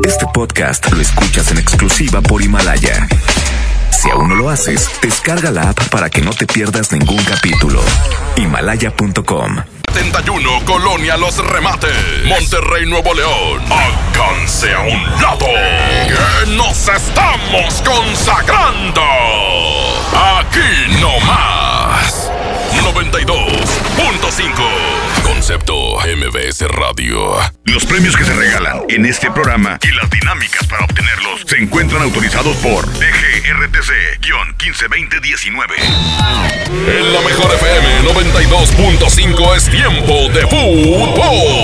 Este podcast lo escuchas en exclusiva por Himalaya. Si aún no lo haces, descarga la app para que no te pierdas ningún capítulo. Himalaya.com 71 Colonia Los Remates, Monterrey, Nuevo León. Háganse a un lado, que nos estamos consagrando. Aquí no más. 92.5 Concepto MBS Radio. Los premios que se regalan en este programa y las dinámicas para obtenerlos se encuentran autorizados por DGRTC-152019. En la mejor FM 92.5 es tiempo de fútbol.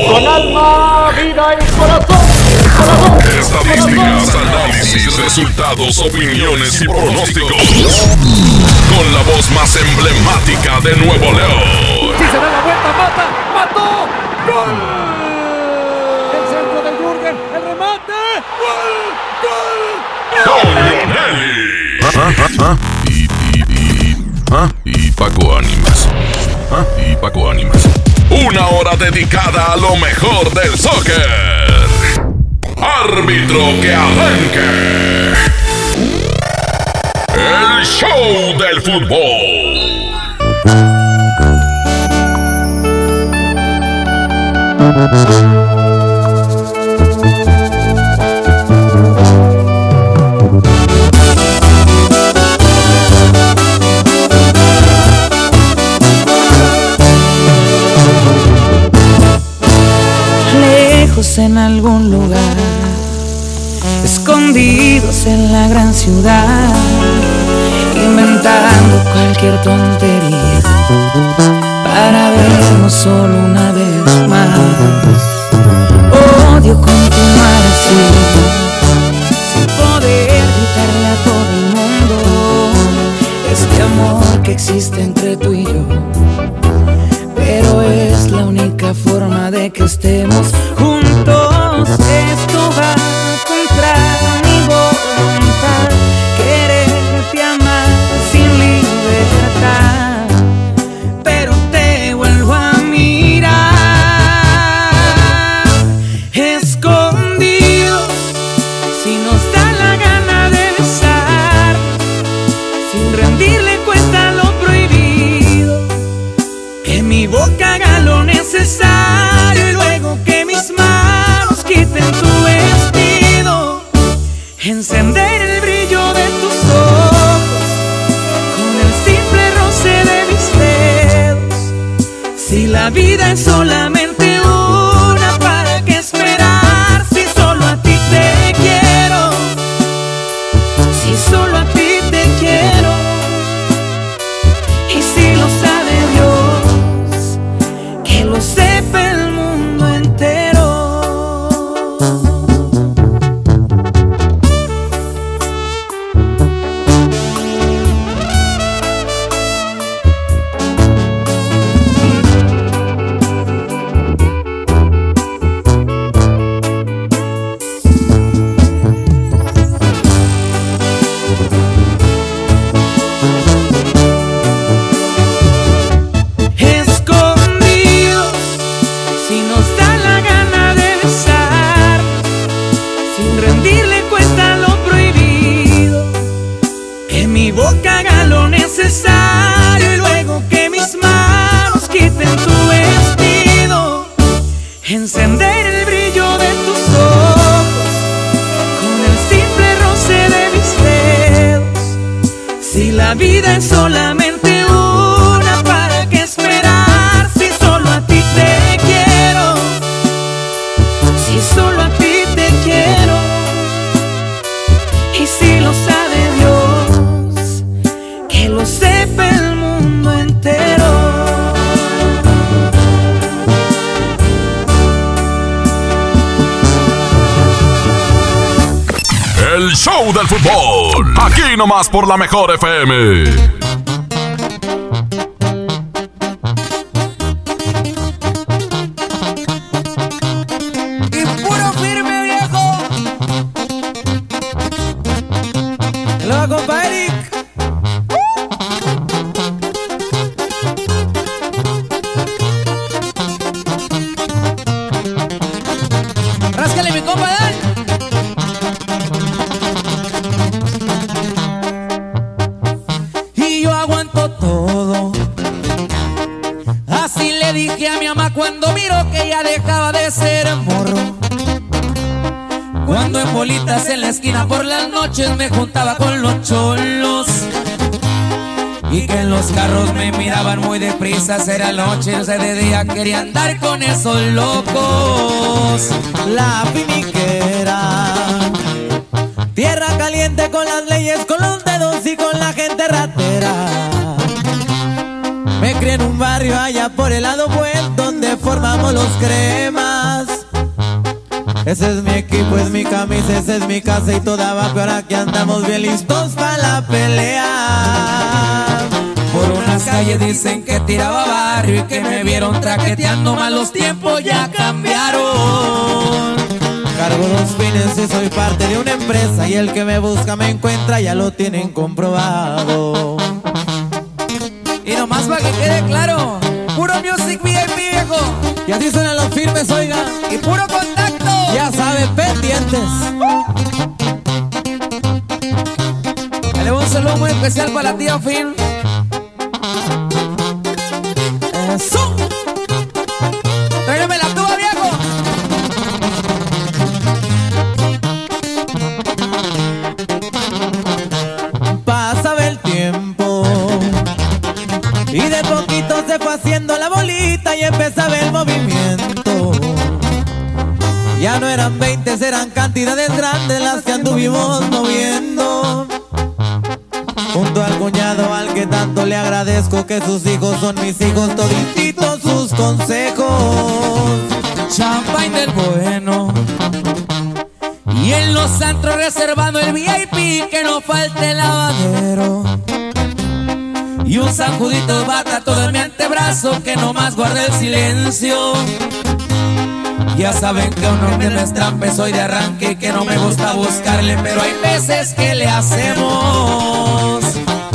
Con alma, vida y corazón. corazón Estadísticas, análisis, resultados, opiniones y pronósticos. Con la voz más emblemática de Nuevo León. Se da la vuelta, mata, mató. ¡Gol! El centro de Jürgen, el remate. ¡Gol! ¡Gol! Don Nelly. Y, y, y, ¿ah? y Paco Ánimas. ¿Ah? Y Paco Ánimas. Una hora dedicada a lo mejor del soccer. Árbitro que arranque. El show del fútbol. En algún lugar, escondidos en la gran ciudad, inventando cualquier tontería vernos solo una vez más. Odio continuar así, sin poder gritarle a todo el mundo este amor que existe entre tú y yo. Pero es la única forma de que estemos Por la mejor FM. Los carros me miraban muy deprisa, era noche, o sea, de día quería andar con esos locos. La finiquera, tierra caliente con las leyes, con los dedos y con la gente ratera. Me crié en un barrio allá por el lado buen donde formamos los cremas. Ese es mi equipo, es mi camisa, esa es mi casa y toda va, pero aquí andamos bien listos para la pelea. Unas calles dicen que tiraba barrio y que me vieron traqueteando, mal los tiempos ya cambiaron. Cargo dos fines y soy parte de una empresa y el que me busca me encuentra, ya lo tienen comprobado. Y nomás para que quede claro, puro music VIP viejo. Y así suenan los firmes, oiga. Y puro contacto. Ya saben, pendientes. Le un saludo muy especial para la tía Phil. Haciendo la bolita y empezaba el movimiento. Ya no eran 20, eran cantidades grandes las que anduvimos moviendo. Junto al cuñado al que tanto le agradezco que sus hijos son mis hijos, todititos sus consejos. Champagne del bueno. Y en los antros reservando el VIP que no falte el lavadero. Y un sanjudito de bata todo en antebrazo que nomás guarda el silencio. Ya saben que uno que no es trampe, soy de arranque y que no me gusta buscarle, pero hay veces que le hacemos.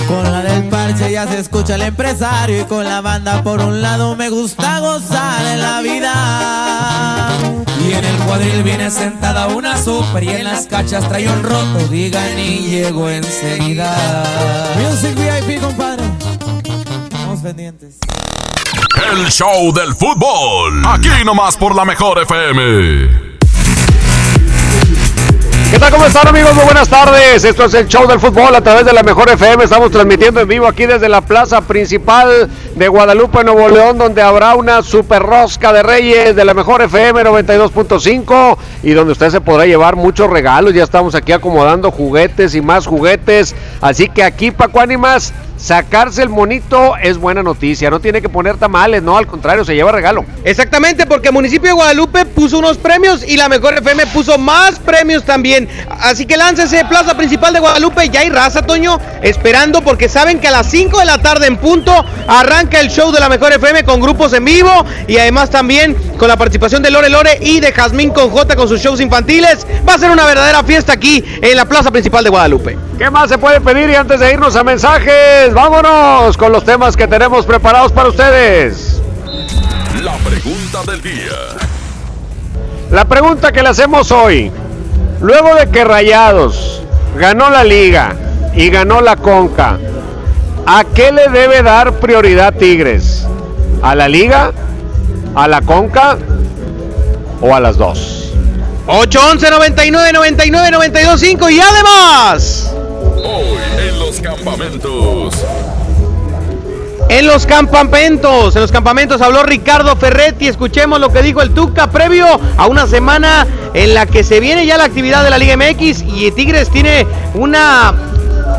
Con la del parche ya se escucha el empresario y con la banda por un lado me gusta gozar en la vida. Y en el cuadril viene sentada una super y en las cachas trae un roto, digan y llego enseguida. Music VIP, compadre. Estamos pendientes. El show del fútbol. Aquí nomás por la mejor FM. ¿Qué tal? ¿Cómo están amigos? Muy buenas tardes. Esto es el show del fútbol a través de la Mejor FM. Estamos transmitiendo en vivo aquí desde la plaza principal de Guadalupe, Nuevo León, donde habrá una super rosca de reyes de la Mejor FM 92.5 y donde usted se podrá llevar muchos regalos. Ya estamos aquí acomodando juguetes y más juguetes. Así que aquí, Paco Ánimas, sacarse el monito es buena noticia. No tiene que poner tamales, no, al contrario, se lleva regalo. Exactamente, porque el municipio de Guadalupe puso unos premios y la Mejor FM puso más premios también. Así que láncese Plaza Principal de Guadalupe, ya hay raza, Toño, esperando porque saben que a las 5 de la tarde en punto arranca el show de la Mejor FM con grupos en vivo y además también con la participación de Lore Lore y de Jazmín con J con sus shows infantiles. Va a ser una verdadera fiesta aquí en la Plaza Principal de Guadalupe. ¿Qué más se puede pedir? Y antes de irnos a mensajes, vámonos con los temas que tenemos preparados para ustedes. La pregunta del día. La pregunta que le hacemos hoy, luego de que Rayados ganó la liga y ganó la Conca, ¿a qué le debe dar prioridad Tigres? ¿A la liga? ¿A la Conca? ¿O a las dos? 811 99 99 92 5 y además Hoy en los campamentos. en los campamentos, en los campamentos habló Ricardo Ferretti, escuchemos lo que dijo el Tuca previo a una semana en la que se viene ya la actividad de la Liga MX y Tigres tiene una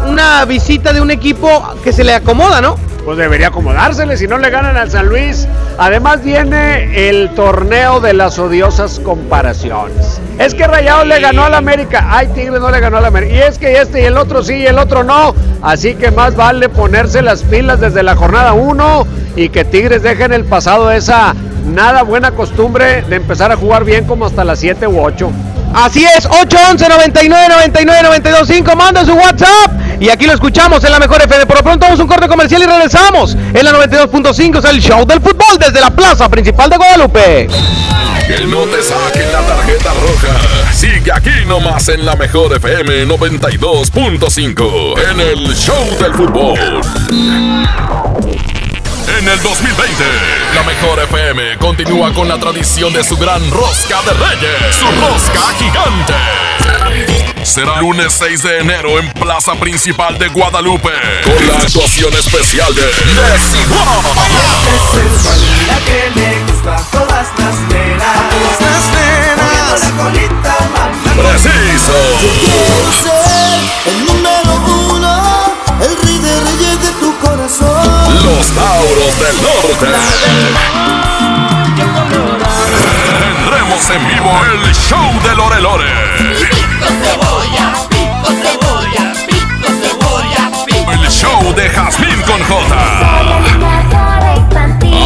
una visita de un equipo que se le acomoda, ¿no? Pues debería acomodársele si no le ganan al San Luis. Además viene el torneo de las odiosas comparaciones. Es que Rayados le ganó al América. Ay, Tigres no le ganó al América. Y es que este y el otro sí y el otro no. Así que más vale ponerse las pilas desde la jornada 1 y que Tigres deje en el pasado esa nada buena costumbre de empezar a jugar bien como hasta las 7 u 8. Así es, 811 99 99 92 5, manda su WhatsApp y aquí lo escuchamos en la mejor FM. Por lo pronto vamos a un corte comercial y regresamos en la 92.5, es el show del fútbol desde la plaza principal de Guadalupe. Que no te saquen la tarjeta roja. Sigue aquí nomás en la mejor FM 92.5 en el show del fútbol. En el 2020, la mejor FM continúa con la tradición de su gran rosca de reyes, su rosca gigante. Será lunes 6 de enero en Plaza Principal de Guadalupe con la actuación especial de. La que le gusta a todas las nenas. Las nenas. la colita, Preciso. Quiero ser el número uno, el rey de reyes de tu corazón. Los Tauros del Norte. Tendremos en vivo el show de Lore Lore. Show de Jazmín con J.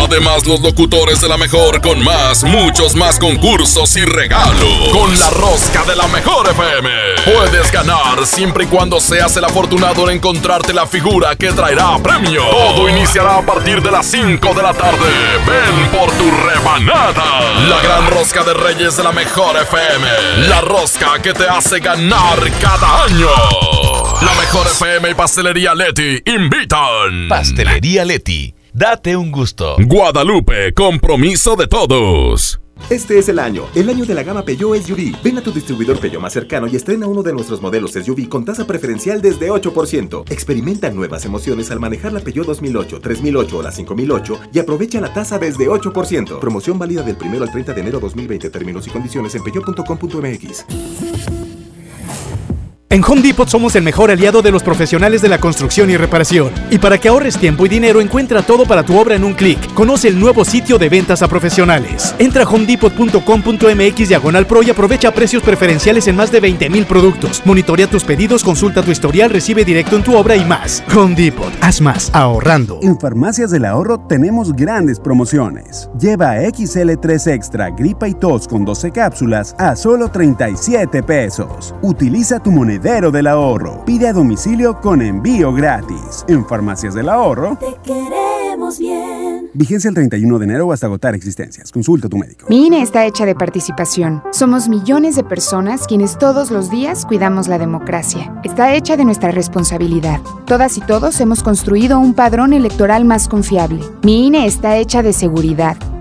Además, los locutores de la mejor con más, muchos más concursos y regalos. Con la rosca de la mejor FM. Puedes ganar siempre y cuando seas el afortunado en encontrarte la figura que traerá premio. Todo iniciará a partir de las 5 de la tarde. Ven por tu rebanada. La gran rosca de Reyes de la mejor FM. La rosca que te hace ganar cada año. La mejor FM y Pastelería Leti invitan. Pastelería Leti. Date un gusto. Guadalupe, compromiso de todos. Este es el año, el año de la gama Peugeot SUV. Ven a tu distribuidor Peugeot más cercano y estrena uno de nuestros modelos SUV con tasa preferencial desde 8%. Experimenta nuevas emociones al manejar la Peugeot 2008, 3008 o la 5008 y aprovecha la tasa desde 8%. Promoción válida del 1 al 30 de enero 2020. Términos y condiciones en peugeot.com.mx. En Home Depot somos el mejor aliado de los profesionales de la construcción y reparación. Y para que ahorres tiempo y dinero, encuentra todo para tu obra en un clic. Conoce el nuevo sitio de ventas a profesionales. Entra a homedepot.com.mx diagonal pro y aprovecha precios preferenciales en más de 20 mil productos. Monitorea tus pedidos, consulta tu historial, recibe directo en tu obra y más. Home Depot, haz más ahorrando. En Farmacias del Ahorro tenemos grandes promociones. Lleva XL3 Extra, gripa y tos con 12 cápsulas a solo 37 pesos. Utiliza tu moneda del ahorro. Pide a domicilio con envío gratis. En Farmacias del Ahorro. Te queremos bien. Vigencia el 31 de enero hasta agotar existencias. Consulta a tu médico. Mi INE está hecha de participación. Somos millones de personas quienes todos los días cuidamos la democracia. Está hecha de nuestra responsabilidad. Todas y todos hemos construido un padrón electoral más confiable. Mi INE está hecha de seguridad.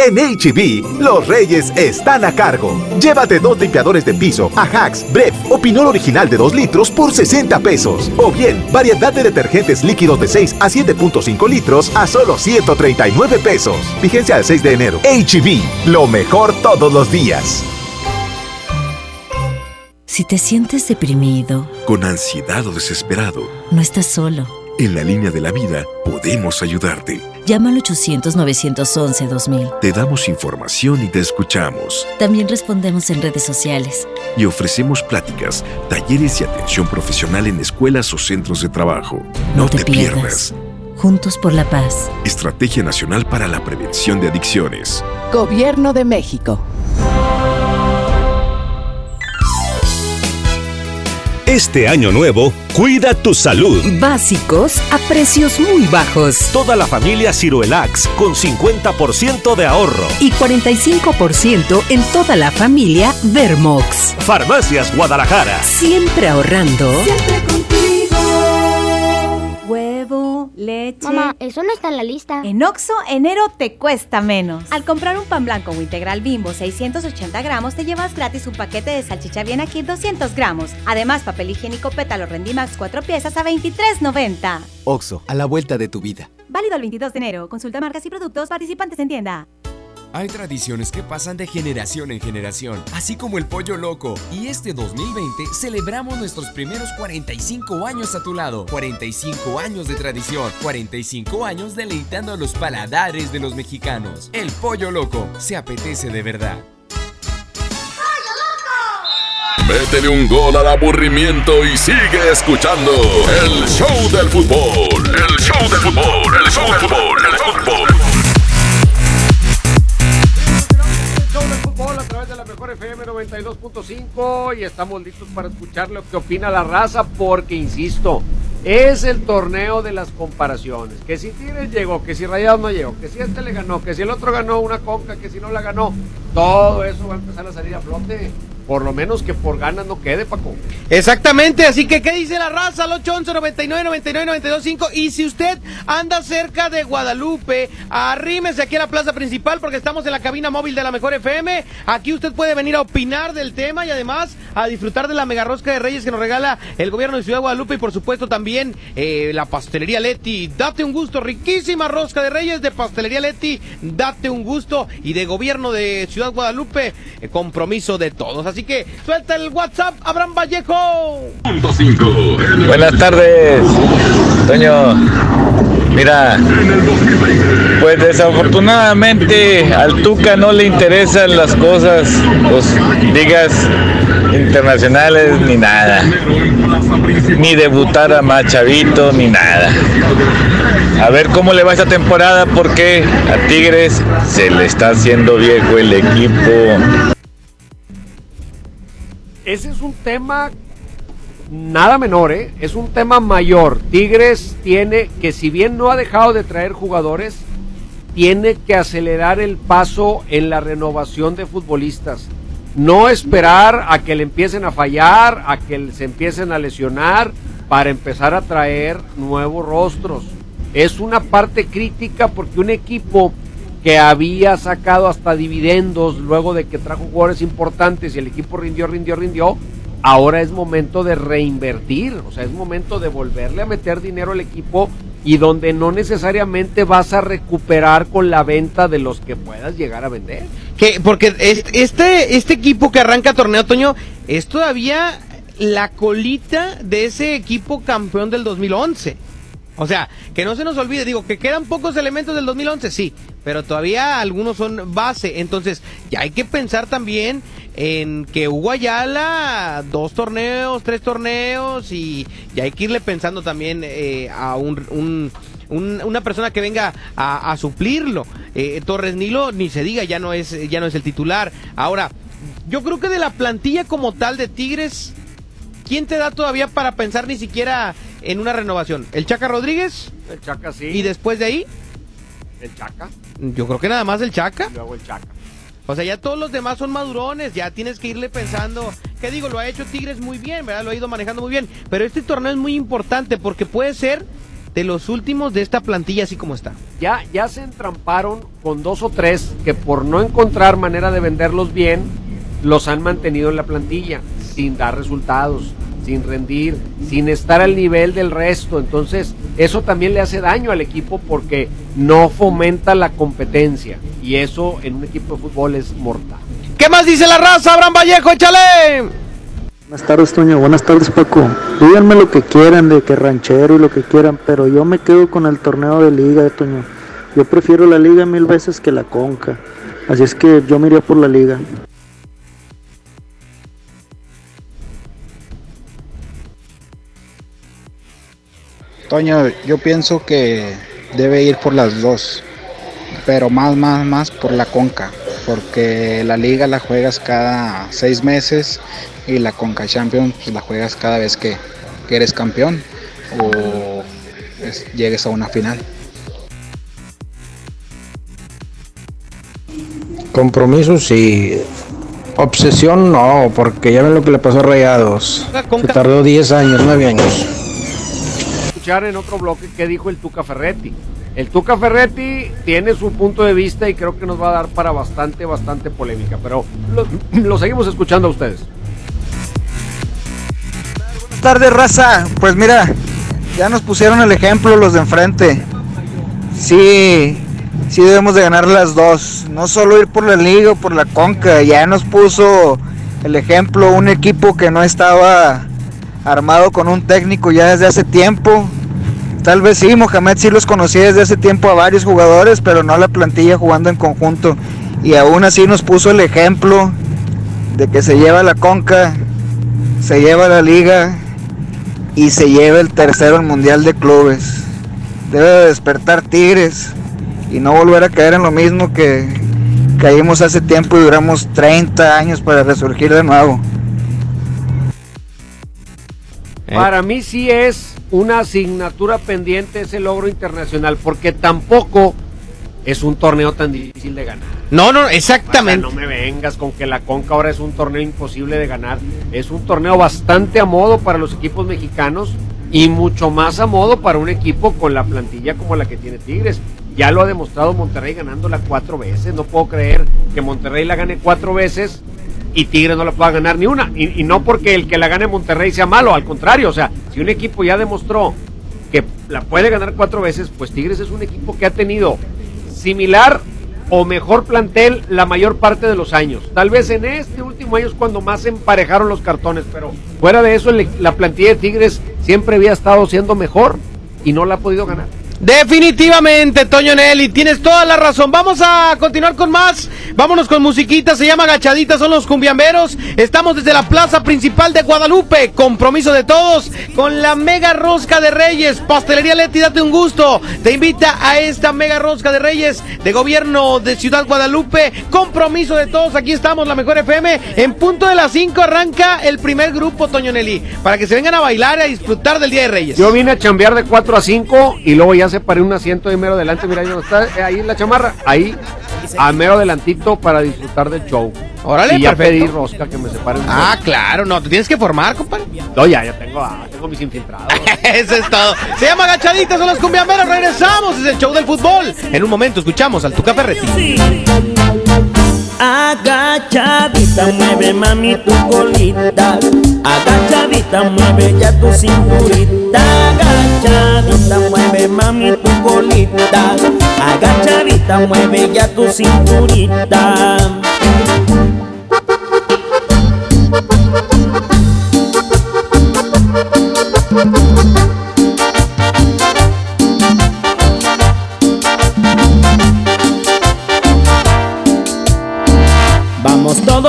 En HB, los reyes están a cargo. Llévate dos limpiadores de piso, Ajax, Bref o Pinol original de 2 litros por 60 pesos. O bien, variedad de detergentes líquidos de 6 a 7.5 litros a solo 139 pesos. Vigencia al 6 de enero. HB, lo mejor todos los días. Si te sientes deprimido, con ansiedad o desesperado, no estás solo. En la línea de la vida podemos ayudarte. Llama al 800-911-2000. Te damos información y te escuchamos. También respondemos en redes sociales. Y ofrecemos pláticas, talleres y atención profesional en escuelas o centros de trabajo. No, no te, te pierdas. pierdas. Juntos por la paz. Estrategia Nacional para la Prevención de Adicciones. Gobierno de México. Este año nuevo, cuida tu salud. Básicos a precios muy bajos. Toda la familia Ciruelax con 50% de ahorro. Y 45% en toda la familia Vermox. Farmacias Guadalajara. Siempre ahorrando. Siempre contigo. Leche. Mamá, eso no está en la lista. En Oxo, enero te cuesta menos. Al comprar un pan blanco o integral bimbo 680 gramos, te llevas gratis un paquete de salchicha bien aquí 200 gramos. Además, papel higiénico pétalo Rendimax 4 piezas a 23.90. Oxo, a la vuelta de tu vida. Válido el 22 de enero. Consulta marcas y productos participantes en tienda. Hay tradiciones que pasan de generación en generación, así como el pollo loco. Y este 2020 celebramos nuestros primeros 45 años a tu lado. 45 años de tradición, 45 años deleitando los paladares de los mexicanos. El pollo loco se apetece de verdad. Métele un gol al aburrimiento y sigue escuchando el show del fútbol. El show del fútbol, el show del fútbol, FM 92.5 y estamos listos para escuchar lo que opina la raza porque, insisto, es el torneo de las comparaciones. Que si Tigres llegó, que si Rayados no llegó, que si este le ganó, que si el otro ganó una conca, que si no la ganó, todo eso va a empezar a salir a flote. Por lo menos que por ganas no quede, Paco. Exactamente, así que ¿qué dice la raza? Al 811 99 99 925 Y si usted anda cerca de Guadalupe, arrímese aquí a la plaza principal porque estamos en la cabina móvil de la Mejor FM. Aquí usted puede venir a opinar del tema y además a disfrutar de la mega rosca de Reyes que nos regala el gobierno de Ciudad de Guadalupe y por supuesto también eh, la pastelería Leti. Date un gusto, riquísima rosca de Reyes de pastelería Leti. Date un gusto y de gobierno de Ciudad Guadalupe, eh, compromiso de todos. Así que suelta el WhatsApp, Abraham Vallejo. Buenas tardes, Toño. Mira, pues desafortunadamente al Tuca no le interesan las cosas, los ligas internacionales ni nada. Ni debutar a Machavito ni nada. A ver cómo le va esta temporada porque a Tigres se le está haciendo viejo el equipo. Ese es un tema nada menor, ¿eh? es un tema mayor. Tigres tiene que, si bien no ha dejado de traer jugadores, tiene que acelerar el paso en la renovación de futbolistas. No esperar a que le empiecen a fallar, a que se empiecen a lesionar para empezar a traer nuevos rostros. Es una parte crítica porque un equipo que había sacado hasta dividendos luego de que trajo jugadores importantes y el equipo rindió, rindió, rindió, ahora es momento de reinvertir, o sea, es momento de volverle a meter dinero al equipo y donde no necesariamente vas a recuperar con la venta de los que puedas llegar a vender. Que, porque este, este equipo que arranca torneo otoño es todavía la colita de ese equipo campeón del 2011. O sea, que no se nos olvide, digo, que quedan pocos elementos del 2011, sí, pero todavía algunos son base. Entonces, ya hay que pensar también en que Hugo Ayala, dos torneos, tres torneos, y ya hay que irle pensando también eh, a un, una persona que venga a, suplirlo. Eh, Torres Nilo, ni se diga, ya no, es, ya no es el titular. Ahora, yo creo que de la plantilla como tal de Tigres, ¿quién te da todavía para pensar ni siquiera en una renovación? ¿El Chaca Rodríguez? El Chaca sí. ¿Y después de ahí? El Chaca. Yo creo que nada más el Chaca. luego el Chaca. O sea, ya todos los demás son madurones, ya tienes que irle pensando, ¿qué digo? Lo ha hecho Tigres muy bien, ¿verdad? Lo ha ido manejando muy bien, pero este torneo es muy importante porque puede ser de los últimos de esta plantilla así como está. Ya, ya se entramparon con dos o tres que por no encontrar manera de venderlos bien, los han mantenido en la plantilla sin dar resultados sin rendir, sin estar al nivel del resto. Entonces, eso también le hace daño al equipo porque no fomenta la competencia. Y eso en un equipo de fútbol es mortal. ¿Qué más dice la raza, Abraham Vallejo? Échale. Buenas tardes, Toño. Buenas tardes, Paco. Díganme lo que quieran de que ranchero y lo que quieran, pero yo me quedo con el torneo de liga, Toño. Yo prefiero la liga mil veces que la conca. Así es que yo me iría por la liga. Toño, yo pienso que debe ir por las dos, pero más, más, más por la Conca, porque la liga la juegas cada seis meses y la Conca Champions pues, la juegas cada vez que, eres campeón o llegues a una final. Compromiso sí. Obsesión no, porque ya ven lo que le pasó a Rayados. Se tardó 10 años, 9 años en otro bloque qué dijo el Tuca Ferretti. El Tuca Ferretti tiene su punto de vista y creo que nos va a dar para bastante, bastante polémica, pero lo, seguimos escuchando a ustedes. Buenas tardes, raza. Pues mira, ya nos pusieron el ejemplo los de enfrente. Sí, sí debemos de ganar las dos. No solo ir por la liga o por la conca. Ya nos puso el ejemplo un equipo que no estaba armado con un técnico ya desde hace tiempo. Tal vez sí, Mohamed sí los conocía desde hace tiempo a varios jugadores, pero no a la plantilla jugando en conjunto. Y aún así nos puso el ejemplo de que se lleva la conca, se lleva la liga y se lleva el tercero el Mundial de Clubes. Debe despertar Tigres y no volver a caer en lo mismo que, caímos hace tiempo y duramos 30 años para resurgir de nuevo. Para mí sí es una asignatura pendiente ese logro internacional, porque tampoco es un torneo tan difícil de ganar. No, no, exactamente. O sea, no me vengas con que la Conca ahora es un torneo imposible de ganar. Es un torneo bastante a modo para los equipos mexicanos y mucho más a modo para un equipo con la plantilla como la que tiene Tigres. Ya lo ha demostrado Monterrey ganándola cuatro veces. No puedo creer que Monterrey la gane cuatro veces y Tigres no la pueda ganar ni una. Y, no porque el que la gane Monterrey sea malo, al contrario. O sea, si un equipo ya demostró que la puede ganar cuatro veces, pues Tigres es un equipo que ha tenido similar o mejor plantel la mayor parte de los años. Tal vez en este último año es cuando más se emparejaron los cartones, pero fuera de eso la plantilla de Tigres siempre había estado siendo mejor y no la ha podido ganar. Definitivamente, Toño Nelly, tienes toda la razón. Vamos a continuar con más. Vámonos con musiquita, se llama Gachadita, son los cumbiamberos. Estamos desde la plaza principal de Guadalupe. Compromiso de todos con la mega rosca de Reyes. Pastelería Leti, date un gusto. Te invita a esta mega rosca de Reyes de gobierno de Ciudad Guadalupe. Compromiso de todos, aquí estamos, la mejor FM. En punto de las 5 arranca el primer grupo, Toño Nelly, para que se vengan a bailar y a disfrutar del Día de Reyes. Yo vine a chambear de 4 a 5 y luego ya separé un asiento de mero adelante. Mira, ahí está eh, ahí la chamarra. Ahí, a mero adelantito para disfrutar del show. Órale, y ya perfecto. pedí rosca que me separen. Ah, claro, no, te tienes que formar, compadre. No, ya, ya tengo, ah, tengo mis infiltrados. Eso es todo. Se llama Agachaditas, son los cumbiamberos. Regresamos, es el show del fútbol. En un momento escuchamos al Tuca Ferretti. Agachadita, mueve mami tu colita. Agachadita, mueve ya tu cinturita. Agachadita, mueve mami tu colita. Agachadita, mueve ya tu cinturita.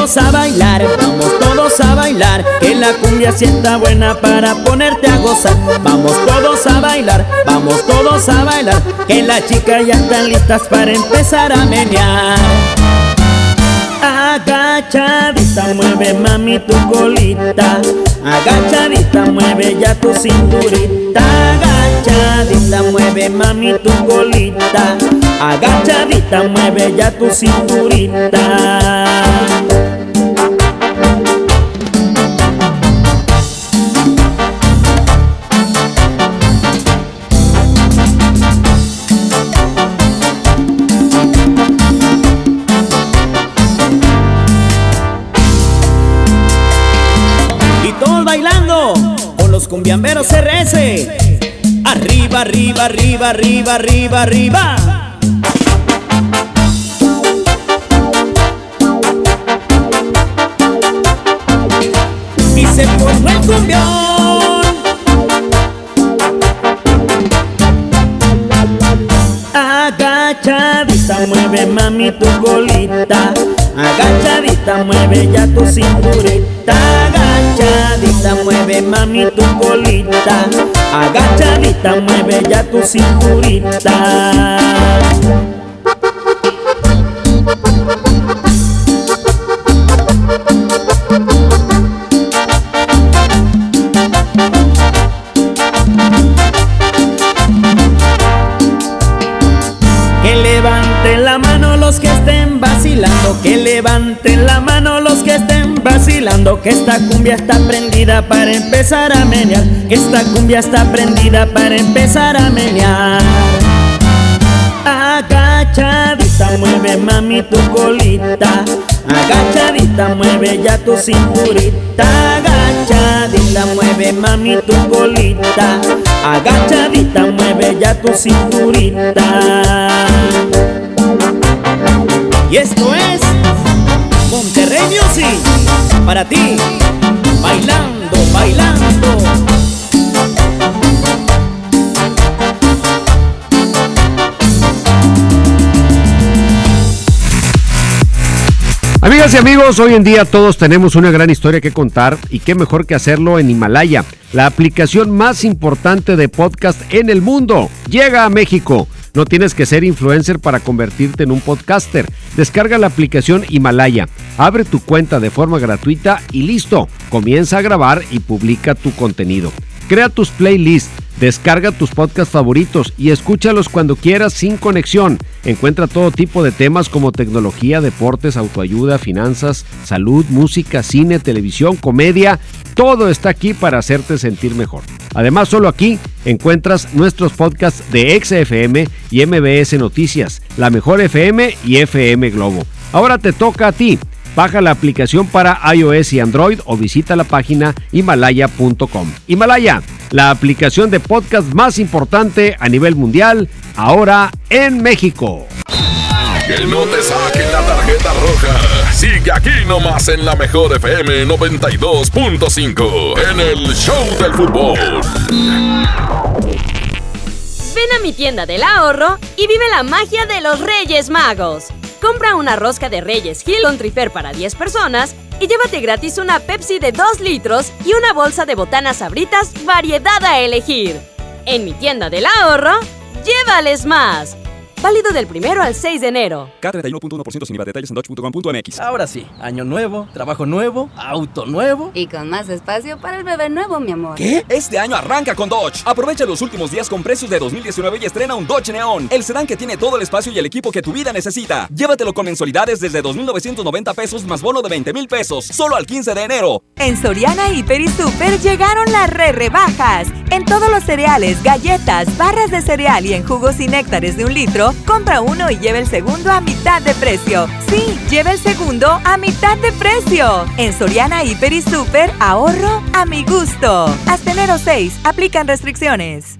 Todos a bailar, vamos todos a bailar, que la cumbia sienta buena para ponerte a gozar. Vamos todos a bailar, vamos todos a bailar, que las chicas ya están listas para empezar a menear. Agachadita, mueve mami tu colita. Agachadita, mueve ya tu cinturita. Agachadita, mueve mami tu colita. Agachadita, mueve ya tu cinturita. Los cumbiamberos RS. Arriba, arriba, arriba, arriba, arriba, arriba. Y se formó el cumbión. Agachadita, mueve mami tu colita. Agachadita, mueve ya tu cinturita. Mueve mami tu colita. Agachadita, mueve ya tu cinturita. Que esta cumbia está prendida para empezar a menear, que esta cumbia está prendida para empezar a menear. Agachadita, mueve mami tu colita. Agachadita, mueve ya tu cinturita. Agachadita, mueve mami tu colita. Agachadita, mueve ya tu cinturita. Y esto es Monterrey Music para ti, bailando, bailando. Amigas y amigos, hoy en día todos tenemos una gran historia que contar y qué mejor que hacerlo en Himalaya, la aplicación más importante de podcast en el mundo. Llega a México. No tienes que ser influencer para convertirte en un podcaster. Descarga la aplicación Himalaya, abre tu cuenta de forma gratuita y listo. Comienza a grabar y publica tu contenido. Crea tus playlists, descarga tus podcasts favoritos y escúchalos cuando quieras sin conexión. Encuentra todo tipo de temas como tecnología, deportes, autoayuda, finanzas, salud, música, cine, televisión, comedia. Todo está aquí para hacerte sentir mejor. Además, solo aquí encuentras nuestros podcasts de XFM y MBS Noticias, La Mejor FM y FM Globo. Ahora te toca a ti. Baja la aplicación para iOS y Android o visita la página himalaya.com. Himalaya, la aplicación de podcast más importante a nivel mundial, ahora en México. Que no te saquen la tarjeta roja. Sigue aquí nomás en la mejor FM 92.5 en el Show del Fútbol. Ven a mi tienda del ahorro y vive la magia de los Reyes Magos. Compra una rosca de Reyes Hill Trifer para 10 personas y llévate gratis una Pepsi de 2 litros y una bolsa de botanas sabritas variedad a elegir. En mi tienda del ahorro, llévales más. Válido del primero al 6 de enero. K31.1% sin IVA. Detalles en dodge.com.mx. Ahora sí, año nuevo, trabajo nuevo, auto nuevo. Y con más espacio para el bebé nuevo, mi amor. ¿Qué? Este año arranca con Dodge. Aprovecha los últimos días con precios de 2019 y estrena un Dodge Neon. El sedán que tiene todo el espacio y el equipo que tu vida necesita. Llévatelo con mensualidades desde 2.990 pesos más bono de 20 mil pesos. Solo al 15 de enero. En Soriana Hiper y Super llegaron las re rebajas. En todos los cereales, galletas, barras de cereal y en jugos y néctares de un litro, compra uno y lleva el segundo a mitad de precio. Sí, lleva el segundo a mitad de precio. En Soriana Hiper y Super, ahorro a mi gusto. Hasta enero 6, aplican restricciones.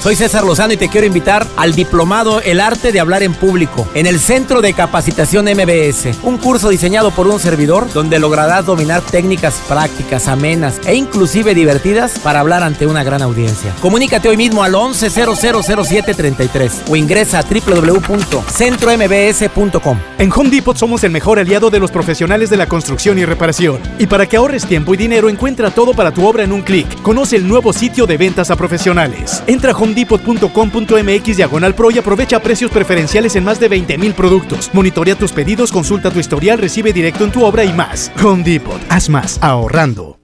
Soy César Lozano y te quiero invitar al diplomado El arte de hablar en público en el Centro de Capacitación MBS, un curso diseñado por un servidor donde lograrás dominar técnicas prácticas, amenas e inclusive divertidas para hablar ante una gran audiencia. Comunícate hoy mismo al 11000733 o ingresa a www.centrombs.com. En Home Depot somos el mejor aliado de los profesionales de la construcción y reparación. Y para que ahorres tiempo y dinero, encuentra todo para tu obra en un clic. Conoce el nuevo sitio de ventas a profesionales. Entra a homedepot.com.mx diagonal pro y aprovecha precios preferenciales en más de 20 mil productos. Monitorea tus pedidos, consulta tu historial, recibe directo en tu obra y más. Home Depot, haz más ahorrando.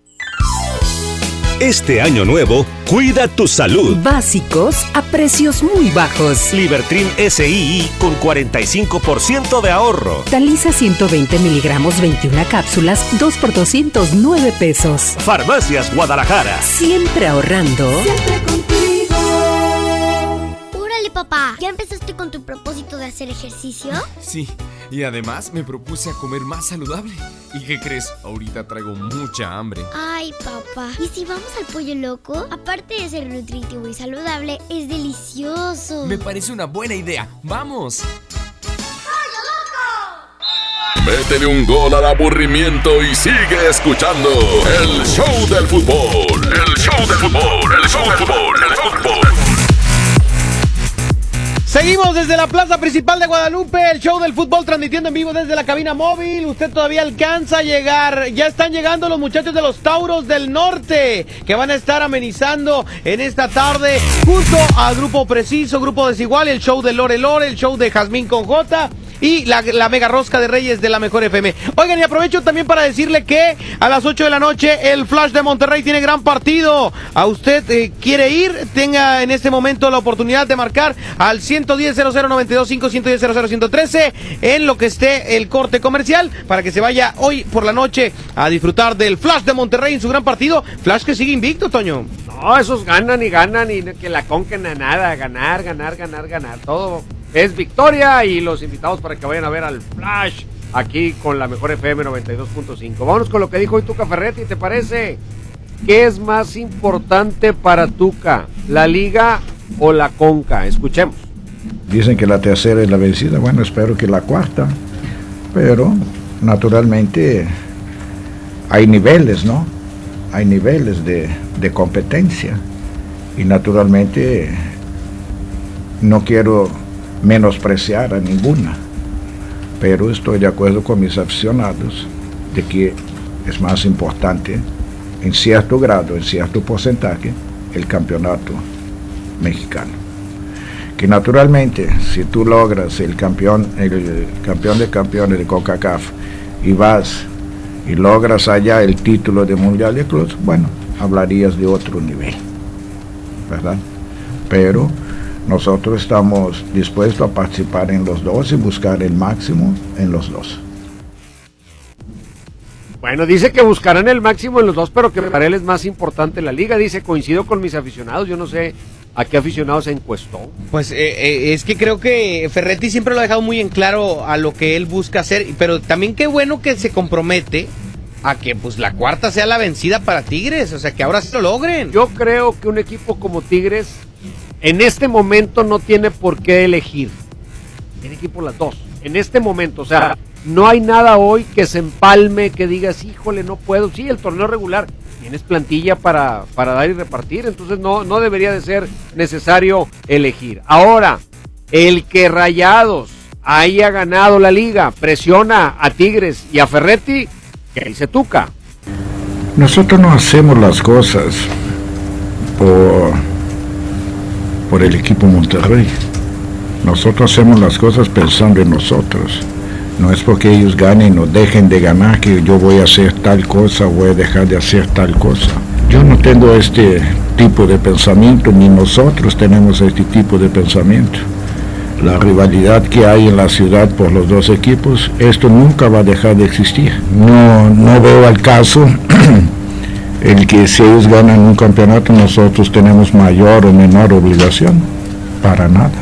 Este año nuevo, cuida tu salud. Básicos a precios muy bajos. Libertrin SII con 45% de ahorro. Taliza 120 miligramos, 21 cápsulas, 2 por 209 pesos. Farmacias Guadalajara. Siempre ahorrando. Órale, papá, ¿ya empezaste con tu propósito de hacer ejercicio? Sí, y además me propuse a comer más saludable. ¿Y qué crees? Ahorita traigo mucha hambre. Ay, papá. ¿Y si vamos al pollo loco? Aparte de ser nutritivo y saludable, es delicioso. Me parece una buena idea. ¡Vamos! Métele un gol al aburrimiento y sigue escuchando el show del fútbol. El show del fútbol, el show del fútbol, el fútbol. Seguimos desde la plaza principal de Guadalupe, el show del fútbol transmitiendo en vivo desde la cabina móvil. Usted todavía alcanza a llegar. Ya están llegando los muchachos de los Tauros del Norte que van a estar amenizando en esta tarde junto a Grupo Preciso, Grupo Desigual, el show de Lore Lore, el show de Jazmín con J y la, mega rosca de Reyes de la Mejor FM. Oigan, y aprovecho también para decirle que a las 8 de la noche el Flash de Monterrey tiene gran partido. A usted eh, quiere ir, tenga en este momento la oportunidad de marcar al 110 00925 110 00113 en lo que esté el corte comercial para que se vaya hoy por la noche a disfrutar del Flash de Monterrey en su gran partido. Flash que sigue invicto, Toño. No, esos ganan y ganan y que la conquen a nada. Ganar, ganar, ganar, ganar. Todo es victoria y los invitados para que vayan a ver al Flash aquí con la mejor FM 92.5. Vámonos con lo que dijo hoy Tuca Ferretti, ¿te parece? ¿Qué es más importante para Tuca? ¿La liga o la conca? Escuchemos. Dicen que la tercera es la vencida, bueno, espero que la cuarta, pero naturalmente hay niveles, ¿no? Hay niveles de, de competencia y naturalmente no quiero menospreciar a ninguna, pero estoy de acuerdo con mis aficionados de que es más importante en cierto grado, en cierto porcentaje, el campeonato mexicano. Que naturalmente, si tú logras el campeón, el campeón de campeones de CONCACAF y vas y logras allá el título de Mundial de Cruz, bueno, hablarías de otro nivel, ¿verdad? Pero nosotros estamos dispuestos a participar en los dos y buscar el máximo en los dos. Bueno, dice que buscarán el máximo en los dos, pero que para él es más importante la liga. Dice, coincido con mis aficionados, yo no sé a qué aficionados se encuestó. Pues eh, eh, es que creo que Ferretti siempre lo ha dejado muy en claro a lo que él busca hacer, pero también qué bueno que se compromete a que pues la cuarta sea la vencida para Tigres, o sea que ahora sí lo logren. Yo creo que un equipo como Tigres en este momento no tiene por qué elegir. Tiene que ir por las dos. En este momento, o sea, no hay nada hoy que se empalme, que digas, híjole, no puedo. Sí, el torneo regular, tienes plantilla para, para dar y repartir, entonces no, no debería de ser necesario elegir. Ahora, el que Rayados haya ganado la liga, presiona a Tigres y a Ferretti, que se tuca. Nosotros no hacemos las cosas por, por el equipo Monterrey. Nosotros hacemos las cosas pensando en nosotros. No es porque ellos ganen o dejen de ganar que yo voy a hacer tal cosa o voy a dejar de hacer tal cosa. Yo no tengo este tipo de pensamiento, ni nosotros tenemos este tipo de pensamiento. La rivalidad que hay en la ciudad por los dos equipos, esto nunca va a dejar de existir. No, no veo al caso el que si ellos ganan un campeonato nosotros tenemos mayor o menor obligación. Para nada.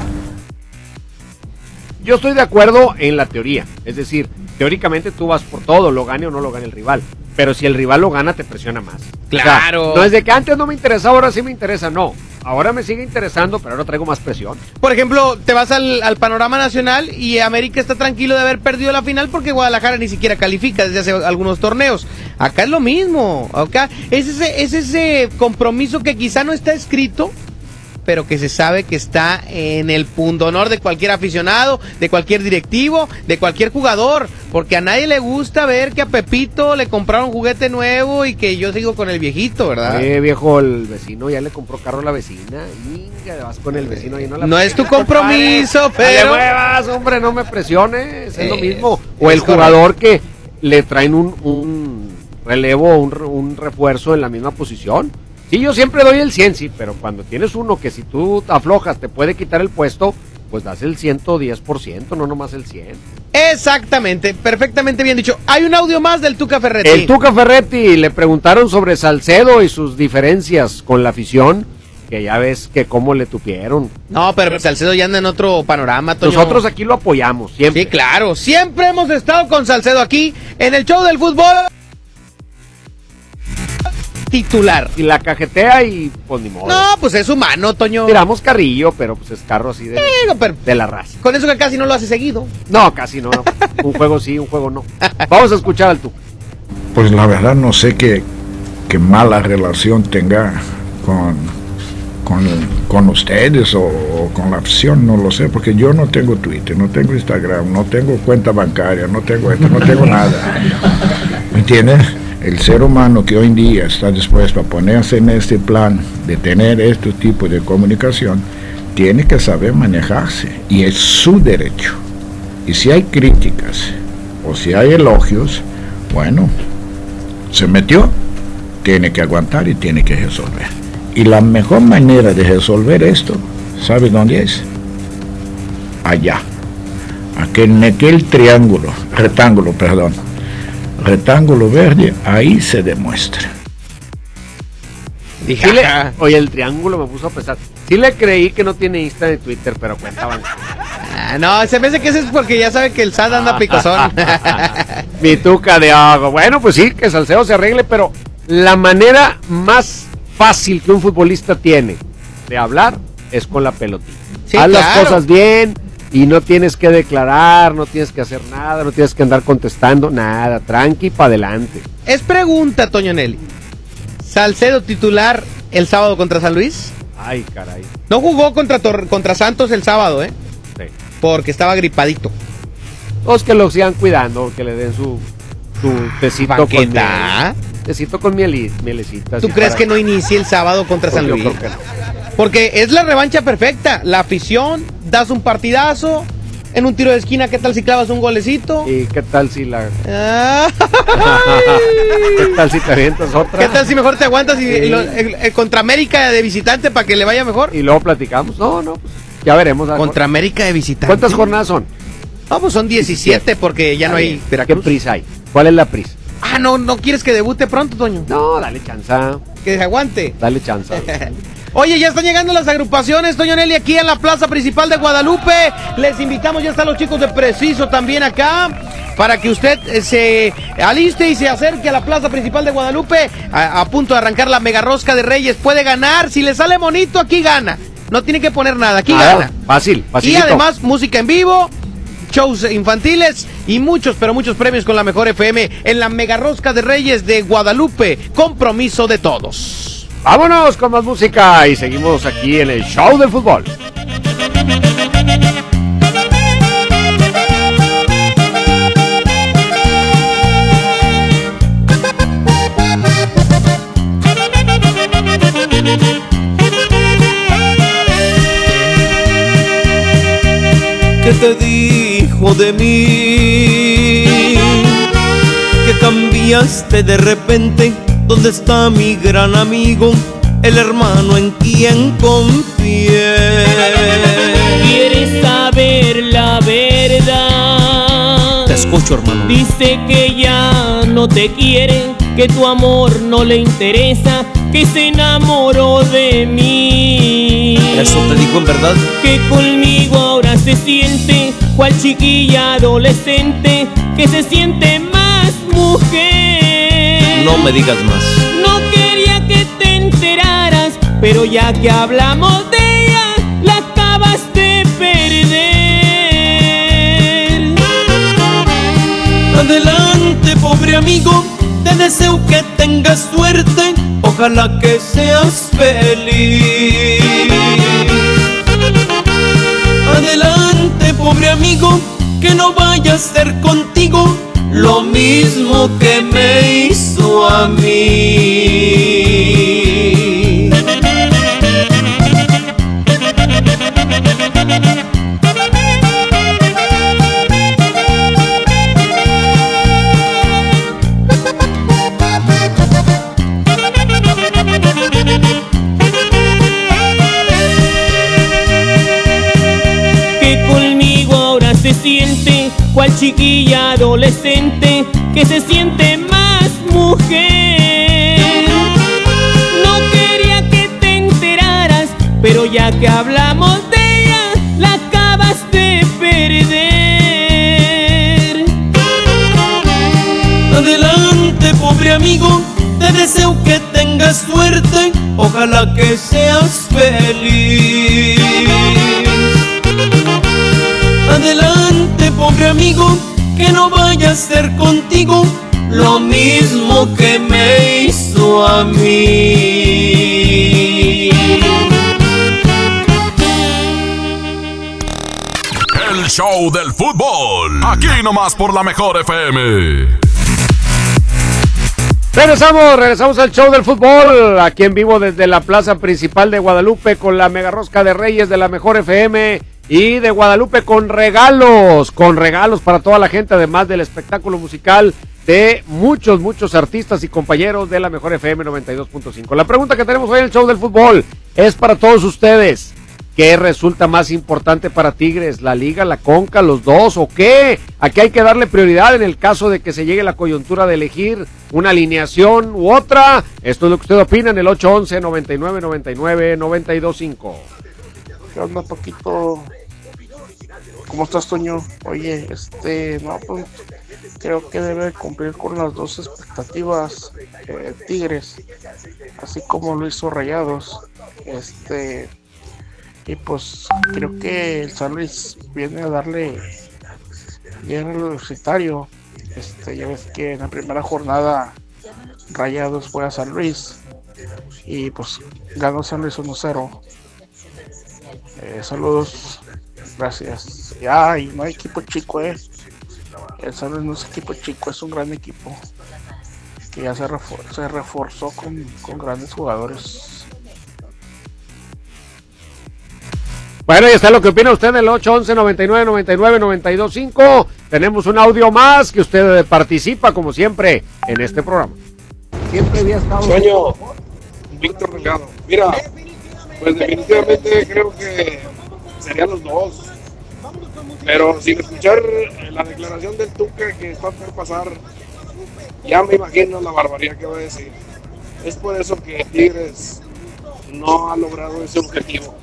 Yo estoy de acuerdo en la teoría, es decir, teóricamente tú vas por todo, lo gane o no lo gane el rival. Pero si el rival lo gana, te presiona más. Claro. no es de que antes no me interesaba, ahora sí me interesa, no. Ahora me sigue interesando, pero ahora traigo más presión. Por ejemplo, te vas al, al, panorama nacional y América está tranquilo de haber perdido la final porque Guadalajara ni siquiera califica desde hace algunos torneos. Acá es lo mismo. Acá es ese, es ese compromiso que quizá no está escrito, pero que se sabe que está en el punto honor de cualquier aficionado, de cualquier directivo, de cualquier jugador, porque a nadie le gusta ver que a Pepito le compraron juguete nuevo y que yo sigo con el viejito, ¿verdad? Eh, viejo, el vecino ya le compró carro a la vecina, Inga, vas con el vecino y no la No es tu compromiso, pero... No muevas, hombre, no me presiones, es lo mismo. O el jugador que le traen un, un relevo, un, un refuerzo en la misma posición Sí, yo siempre doy el 100, sí, pero cuando tienes uno que si tú aflojas te puede quitar el puesto, pues das el 110%, no nomás el 100. Exactamente, perfectamente bien dicho. Hay un audio más del Tuca Ferretti. El Tuca Ferretti le preguntaron sobre Salcedo y sus diferencias con la afición, que ya ves que cómo le tupieron. No, pero Salcedo ya anda en otro panorama, Toño. Nosotros aquí lo apoyamos, siempre. Sí, claro, siempre hemos estado con Salcedo aquí en el show del fútbol titular. Y la cajetea y pues ni modo. No, pues es humano, Toño. Tiramos carrillo, pero pues es carro así de, de la raza. Con eso que casi no lo hace seguido. No, casi no. un juego sí, un juego no. Vamos a escuchar al tú. Pues la verdad no sé qué, qué mala relación tenga con, con, con ustedes o, o, con la opción, no lo sé, porque yo no tengo Twitter, no tengo Instagram, no tengo cuenta bancaria, no tengo esto, no tengo nada. ¿Me entiendes? El ser humano que hoy en día está dispuesto a ponerse en este plan de tener este tipo de comunicación, tiene que saber manejarse y es su derecho. Y si hay críticas o si hay elogios, bueno, se metió, tiene que aguantar y tiene que resolver. Y la mejor manera de resolver esto, ¿sabe dónde es? Allá. Aquel, en aquel triángulo, rectángulo, perdón, rectángulo verde, ahí se demuestra. Dije, sí le, oye, el triángulo me puso a pesar. Sí le creí que no tiene Insta ni Twitter, pero cuentaban. Ah, no, se me hace que eso es porque ya sabe que el SAT anda picosón. Mi tuca de agua. Bueno, pues sí, que Salcedo se arregle, pero la manera más fácil que un futbolista tiene de hablar es con la pelotita. Haz las cosas bien y no tienes que declarar, no tienes que hacer nada, no tienes que andar contestando nada, tranqui para adelante. Es pregunta, Toño Nelly. Salcedo titular el sábado contra San Luis. Ay, caray. No jugó contra, contra Santos el sábado, ¿eh? Sí. Porque estaba gripadito. Los que lo sigan cuidando, que le den su, su tecito con miel. Tecito con miel, mielecita. ¿Tú crees que no inicie el sábado contra San Luis? Porque es la revancha perfecta. La afición, das un partidazo. En un tiro de esquina, ¿qué tal si clavas un golecito? ¿Y qué tal si la. ¿Qué tal si te avientas otra? ¿Qué tal si mejor te aguantas y, contra América de visitante para que le vaya mejor? Y luego platicamos. No, no, pues, ya veremos. Contra América de visitante. ¿Cuántas jornadas son? Vamos, pues son 17 porque ya no hay ¿Qué prisa hay? ¿Cuál es la prisa? Ah, no, no quieres que debute pronto, Toño. No, dale chanza. Que se aguante. Dale chanza. Oye, ya están llegando las agrupaciones, Toño Nelly, aquí en la plaza principal de Guadalupe. Les invitamos, ya están los chicos de Preciso también acá, para que usted eh, se aliste y se acerque a la plaza principal de Guadalupe, a, punto de arrancar la mega rosca de Reyes. Puede ganar, si le sale bonito, aquí gana. No tiene que poner nada, aquí ah, gana. Fácil, fácil. Y además, música en vivo, shows infantiles y muchos, pero muchos premios con la mejor FM en la Mega Rosca de Reyes de Guadalupe. Compromiso de todos. Vámonos con más música y seguimos aquí en el show del fútbol. ¿Qué te dijo de mí? Que cambiaste de repente ¿Dónde está mi gran amigo, el hermano en quien confié? ¿Quieres saber la verdad? Te escucho, hermano. Dice que ya no te quiere, que tu amor no le interesa, que se enamoró de mí. ¿Eso te dijo en verdad? Que conmigo ahora se siente, cual chiquilla adolescente, que se siente más mujer no me digas más. No quería que te enteraras, pero ya que hablamos de ella, la acabas de perder. Adelante, pobre amigo, te deseo que tengas suerte, ojalá que seas feliz. Adelante, pobre amigo, que no vaya a ser contigo lo mismo que me hizo a mí. Chiquilla adolescente que se siente más mujer. No quería que te enteraras, pero ya que hablamos de ella, la acabas de perder. Adelante, pobre amigo, te deseo que tengas suerte, ojalá que seas feliz. Adelante, pobre amigo, que no vaya a ser contigo lo mismo que me hizo a mí. El show del fútbol, aquí nomás por la mejor FM. Regresamos, regresamos al show del fútbol, aquí en vivo desde la plaza principal de Guadalupe con la mega rosca de Reyes de la mejor FM y de Guadalupe con regalos, con regalos para toda la gente, además del espectáculo musical de muchos, muchos artistas y compañeros de la mejor FM 92.5. La pregunta que tenemos hoy en el show del fútbol es para todos ustedes. ¿Qué resulta más importante para Tigres? ¿La Liga, la Conca, los dos o qué? Aquí hay que darle prioridad en el caso de que se llegue la coyuntura de elegir una alineación u otra. Esto es lo que usted opina en el 811 99 99 925. ¿Qué onda, Paquito? ¿Cómo estás, Toño? Oye, este, no, pues creo que debe cumplir con las dos expectativas eh, Tigres, así como lo hizo Rayados. Este, Y pues creo que el San Luis viene a darle bien al universitario. Este, ya ves que en la primera jornada Rayados fue a San Luis y pues ganó San Luis 1-0. Eh, saludos, gracias. Ay, no hay equipo chico, eh. El San Luis no es equipo chico, es un gran equipo que ya se, refor- se reforzó con, con grandes jugadores. Bueno, y está lo que opina usted del 811 99 99 925. Tenemos un audio más que usted participa, como siempre, en este programa. Siempre había estado. Sueño, Víctor Delgado. Mira, pues definitivamente creo que serían los dos. Pero sin escuchar la declaración del Tuca que está por pasar, ya me imagino la barbaridad que va a decir. Es por eso que Tigres no ha logrado ese objetivo.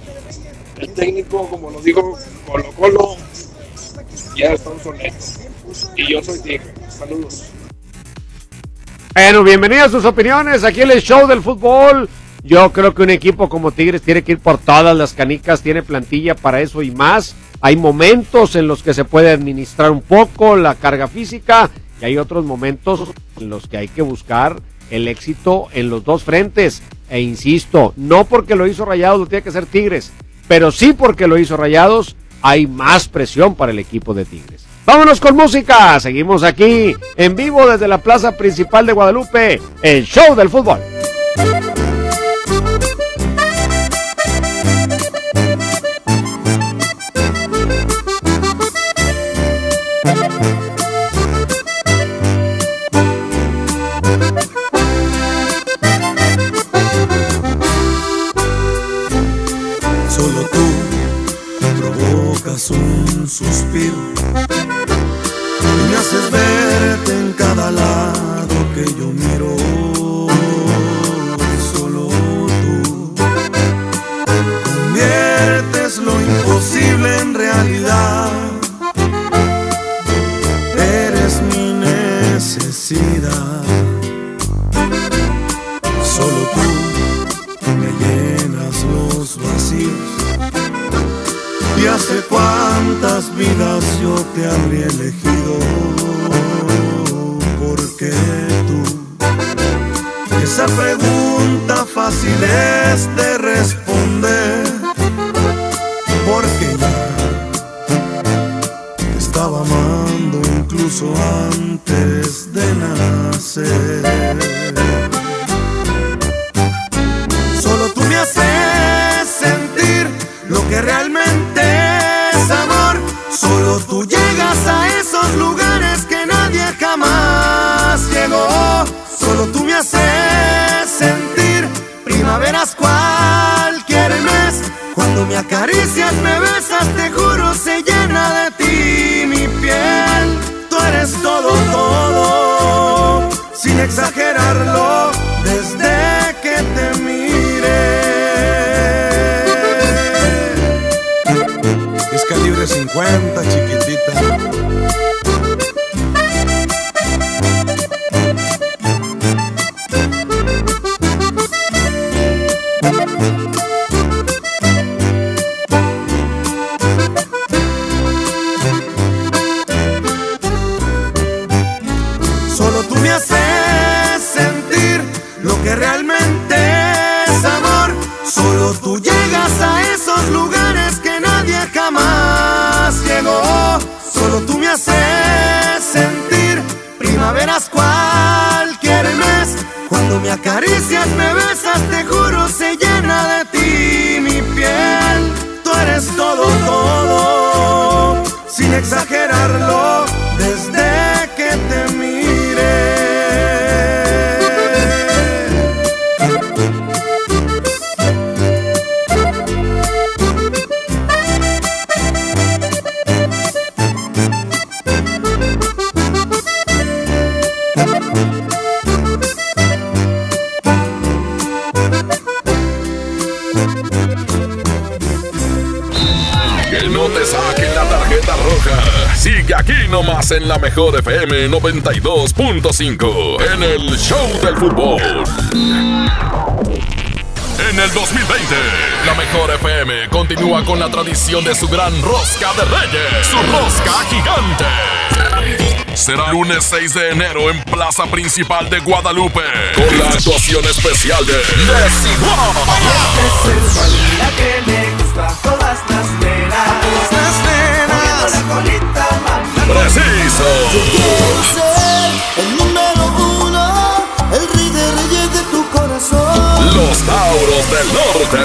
El técnico, como lo dijo Colo Colo, ya está obsoleto. Y yo soy Tigre. Saludos. Bueno, bienvenidas a sus opiniones aquí el show del fútbol. Yo creo que un equipo como Tigres tiene que ir por todas las canicas, tiene plantilla para eso y más. Hay momentos en los que se puede administrar un poco la carga física y hay otros momentos en los que hay que buscar el éxito en los dos frentes. E insisto, no porque lo hizo Rayados lo tiene que hacer Tigres, pero sí porque lo hizo Rayados hay más presión para el equipo de Tigres. Vámonos con música. Seguimos aquí en vivo desde la plaza principal de Guadalupe, el show del fútbol. Provocas un suspiro y me haces verte en cada lado que yo miro. Solo tú conviertes lo imposible en realidad. Eres mi necesidad. Te habría elegido. Cualquier mes. Cuando me acaricias, me besas, te juro, se llena de ti mi piel. Tú eres todo, todo, sin exagerarlo, nomás en la mejor FM 92.5 en el Show del Fútbol. en el 2020. La mejor FM continúa con la tradición de su gran rosca de reyes, su rosca gigante. Será lunes 6 de enero en Plaza Principal de Guadalupe, con la actuación especial de Desigual. Todas las nenas. Las nenas. la colita, Preciso. Quiero ser el número uno, el rey de reyes de tu corazón. Los Tauros del Norte.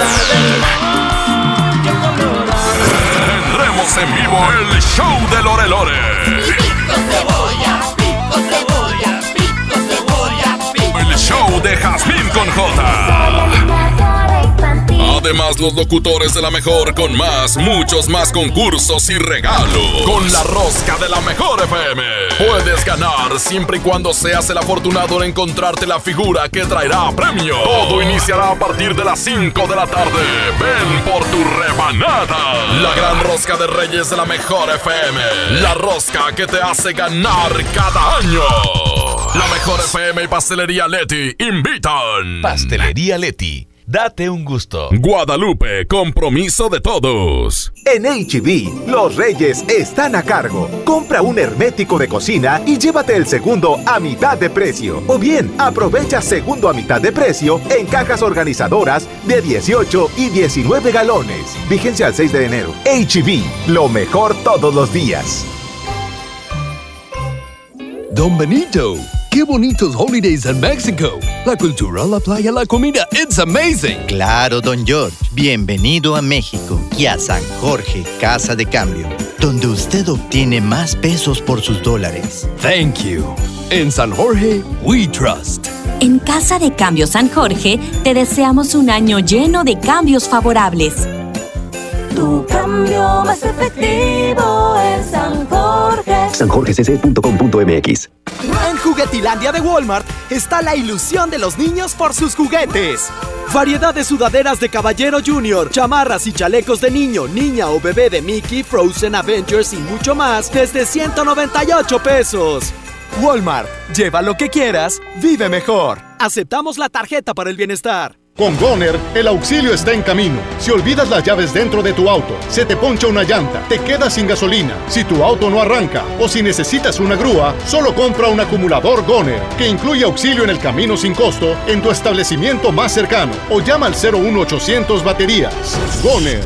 Tendremos en vivo el show de Lore Lore. El show de Jazmín con J. Además, los locutores de la mejor con más, muchos más concursos y regalos. Con la rosca de la mejor FM. Puedes ganar siempre y cuando seas el afortunado en encontrarte la figura que traerá premio. Todo iniciará a partir de las 5 de la tarde. Ven por tu rebanada. La gran rosca de Reyes de la mejor FM. La rosca que te hace ganar cada año. La mejor FM y Pastelería Leti invitan. Pastelería Leti. Date un gusto. Guadalupe, compromiso de todos. En HB, los reyes están a cargo. Compra un hermético de cocina y llévate el segundo a mitad de precio. O bien, aprovecha segundo a mitad de precio en cajas organizadoras de 18 y 19 galones. Vigencia al 6 de enero. HB, lo mejor todos los días. Don Benito, qué bonitos holidays en México. La cultura, la playa, la comida, it's amazing. Claro, don George. Bienvenido a México y a San Jorge, Casa de Cambio, donde usted obtiene más pesos por sus dólares. Thank you. En San Jorge, we trust. En Casa de Cambio San Jorge te deseamos un año lleno de cambios favorables. Tu cambio más efectivo en San Jorge. sanjorgecc.com.mx En Juguetilandia de Walmart está la ilusión de los niños por sus juguetes. Variedad de sudaderas de Caballero Junior, chamarras y chalecos de niño, niña o bebé de Mickey, Frozen, Avengers y mucho más desde 198 pesos. Walmart, lleva lo que quieras, vive mejor. Aceptamos la tarjeta para el bienestar. Con Goner, el auxilio está en camino. Si olvidas las llaves dentro de tu auto, se te poncha una llanta, te quedas sin gasolina, si tu auto no arranca o si necesitas una grúa, solo compra un acumulador Goner, que incluye auxilio en el camino sin costo en tu establecimiento más cercano o llama al 01800 baterías. Goner,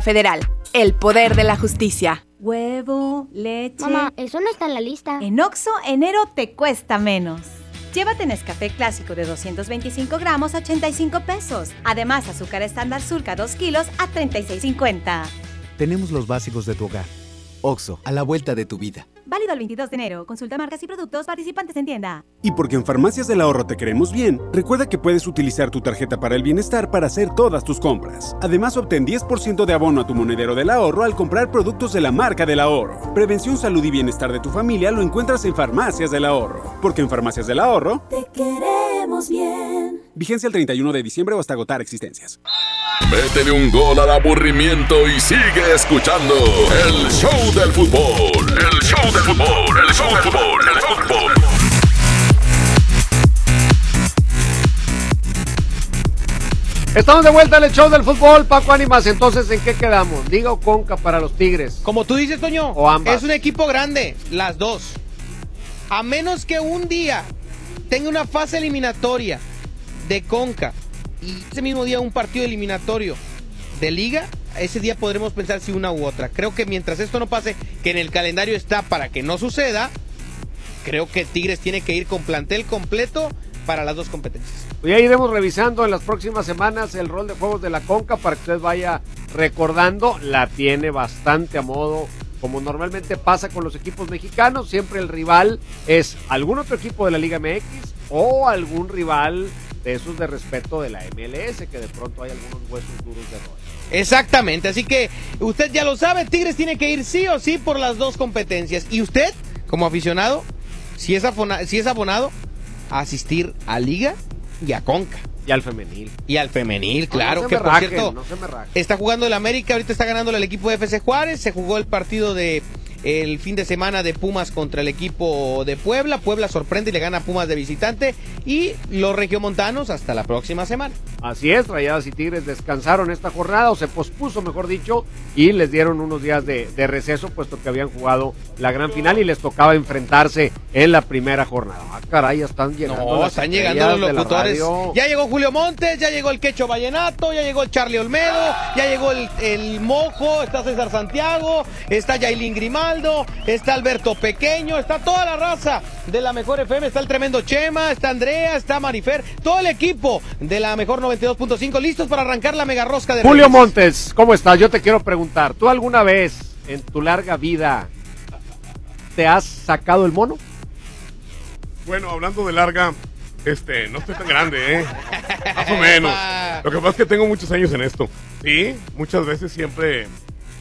Federal. El poder de la justicia. Huevo, leche. Mamá, eso no está en la lista. En Oxo, enero te cuesta menos. Llévate Nescafé clásico de 225 gramos a 85 pesos. Además, azúcar estándar surca 2 kilos a 36,50. Tenemos los básicos de tu hogar. Oxo, a la vuelta de tu vida. Válido el 22 de enero. Consulta marcas y productos participantes en tienda. Y porque en Farmacias del Ahorro te queremos bien, recuerda que puedes utilizar tu tarjeta para el bienestar para hacer todas tus compras. Además, obtén 10% de abono a tu monedero del ahorro al comprar productos de la marca del ahorro. Prevención, salud y bienestar de tu familia lo encuentras en Farmacias del Ahorro. Porque en Farmacias del Ahorro Te queremos bien. Vigencia el 31 de diciembre o hasta agotar existencias. Métele un gol al aburrimiento y sigue escuchando el show del fútbol. El show del fútbol, el show del fútbol, el fútbol. Estamos de vuelta en el show del fútbol, Paco Ánimas. Entonces, ¿en qué quedamos? ¿Liga o Conca para los Tigres? Como tú dices, Toño, O ambas. es un equipo grande, las dos. A menos que un día tenga una fase eliminatoria de Conca y ese mismo día un partido eliminatorio de liga, ese día podremos pensar si una u otra. Creo que mientras esto no pase, que en el calendario está para que no suceda, creo que Tigres tiene que ir con plantel completo para las dos competencias. Ya iremos revisando en las próximas semanas el rol de juegos de la Conca para que usted vaya recordando. La tiene bastante a modo, como normalmente pasa con los equipos mexicanos. Siempre el rival es algún otro equipo de la Liga MX o algún rival de esos de respeto de la MLS, que de pronto hay algunos huesos duros de roer. Exactamente, así que usted ya lo sabe, Tigres tiene que ir sí o sí por las dos competencias. Y usted, como aficionado, si es, afona- si es abonado, asistir a Liga y a Conca. Y al femenil. Y al femenil, claro, no se que me por rajen, cierto, no se me rajen. está jugando el América, ahorita está ganando el equipo de FC Juárez, se jugó el partido de el fin de semana de Pumas contra el equipo de Puebla, Puebla sorprende y le gana a Pumas de visitante y los regiomontanos hasta la próxima semana. Así es, Rayadas y Tigres descansaron esta jornada, o se pospuso, mejor dicho, y les dieron unos días de, de receso, puesto que habían jugado la gran final y les tocaba enfrentarse en la primera jornada. Ah, caray, ya están llegando. No, las están llegando los locutores. Ya llegó Julio Montes, ya llegó el Quecho Vallenato, ya llegó el Charlie Olmedo, ya llegó el, el Mojo, está César Santiago, está Yailin Está Alberto Pequeño, está toda la raza de la mejor FM, está el tremendo Chema, está Andrea, está Marifer, todo el equipo de la mejor 92.5 listos para arrancar la mega rosca de Julio Reyes. Montes, ¿cómo estás? Yo te quiero preguntar, ¿tú alguna vez en tu larga vida te has sacado el mono? Bueno, hablando de larga, este, no estoy tan grande, ¿eh? Más o menos. Lo que pasa es que tengo muchos años en esto. Sí, muchas veces siempre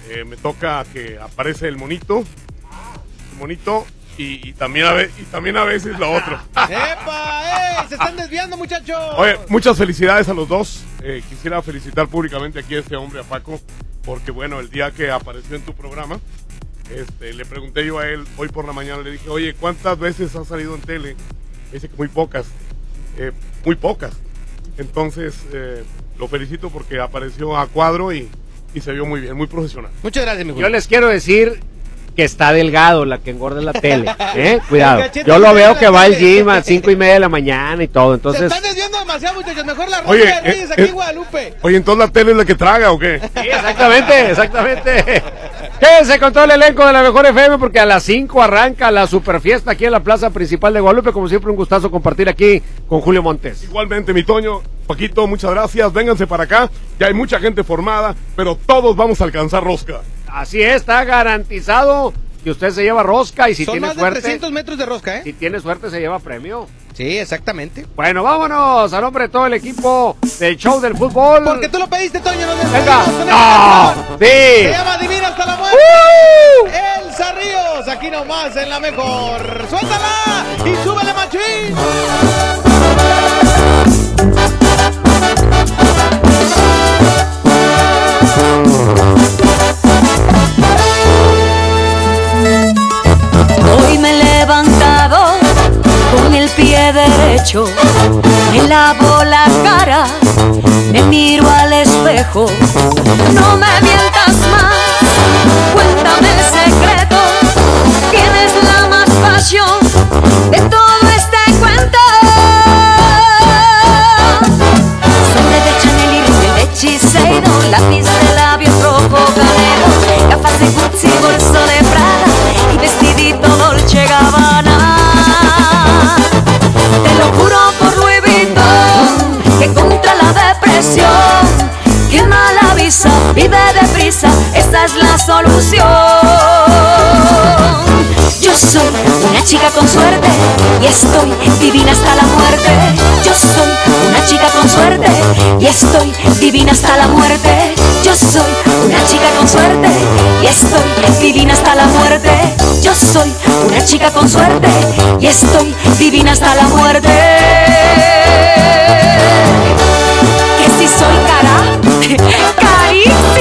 eh, me toca que aparece el monito, el monito y, y también a ve- y también a veces lo otro. ¡Epa! ¡Ey! ¡Se están desviando, muchachos! Oye, muchas felicidades a los dos. Eh, quisiera felicitar públicamente aquí a este hombre, a Paco, porque bueno, el día que apareció en tu programa, este, le pregunté yo a él hoy por la mañana, le dije, oye, ¿cuántas veces has salido en tele? Me Dice que muy pocas, eh, muy pocas. Entonces, eh, lo felicito porque apareció a cuadro y, y se vio muy bien, muy profesional. Muchas gracias, mi Yo les quiero decir que está delgado la que engorda en la tele. ¿eh? Cuidado. Yo lo veo que va al gym a cinco y media de la mañana y todo. Se Entonces, están desviando demasiado, muchachos. Mejor la rosca Oye, de Reyes eh, aquí eh, en Guadalupe. Oye, entonces la tele es la que traga o qué? Sí, exactamente, exactamente. Quédense con todo el elenco de la Mejor FM porque a las 5 arranca la super fiesta aquí en la plaza principal de Guadalupe. Como siempre, un gustazo compartir aquí con Julio Montes. Igualmente, mi Toño, Paquito, muchas gracias. Vénganse para acá. Ya hay mucha gente formada, pero todos vamos a alcanzar rosca. Así es, está garantizado que usted se lleva rosca y si Son tiene más de suerte, 300 metros de rosca, ¿eh? si tiene suerte se lleva premio. Sí, exactamente. Bueno, vámonos a nombre de todo el equipo del show del fútbol. Porque tú lo pediste, Toño. Nos Venga. No, sí. Se llama Divina hasta la muerte. Elsa Ríos, aquí nomás en la mejor. Suéltala y súbele, machín. Me he levantado con el pie derecho, me lavo la cara, me miro al espejo. No me mientas solución. Yo soy una chica con suerte y estoy divina hasta la muerte. Yo soy una chica con suerte y estoy divina hasta la muerte. Yo soy una chica con suerte y estoy divina hasta la muerte. Yo soy una chica con suerte y estoy divina hasta la muerte. Que si soy cara, carísima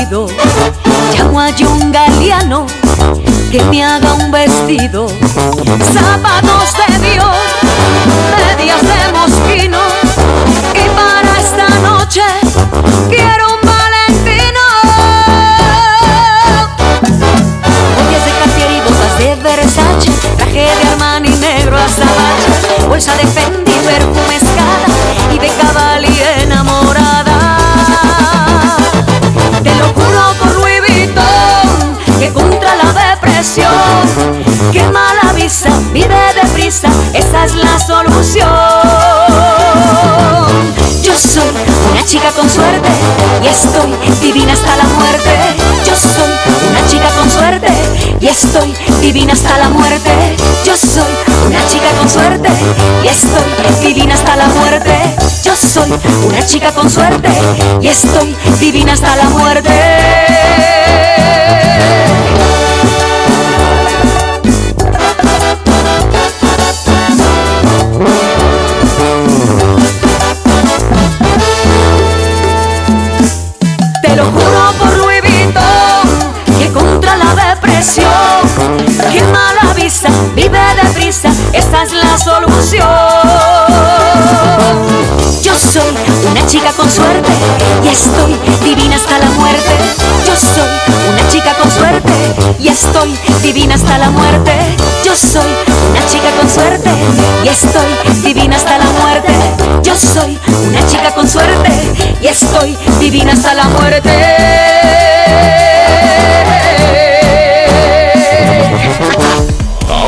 subido, llamo a un galeano que me haga un vestido, zapatos de Dios, medias de mosquino, y para esta noche quiero un valentino. Joyas de Cartier y botas de Versace, traje de Armani negro azabache, bolsa de Fendi, perfume escala y de Cavalli enamorada. Depresión, quema la visa, vive deprisa, esa es la solución. Yo soy una chica con suerte y estoy divina hasta la muerte. Yo soy una chica con suerte y estoy divina hasta la muerte. Yo soy una chica con suerte y estoy divina hasta la muerte. Yo soy una chica con suerte y estoy divina hasta la muerte. Con suerte y estoy divina hasta la muerte. Yo soy una chica con suerte y estoy divina hasta la muerte. Yo soy una chica con suerte y estoy divina hasta la muerte. Yo soy una chica con suerte y estoy divina hasta la muerte.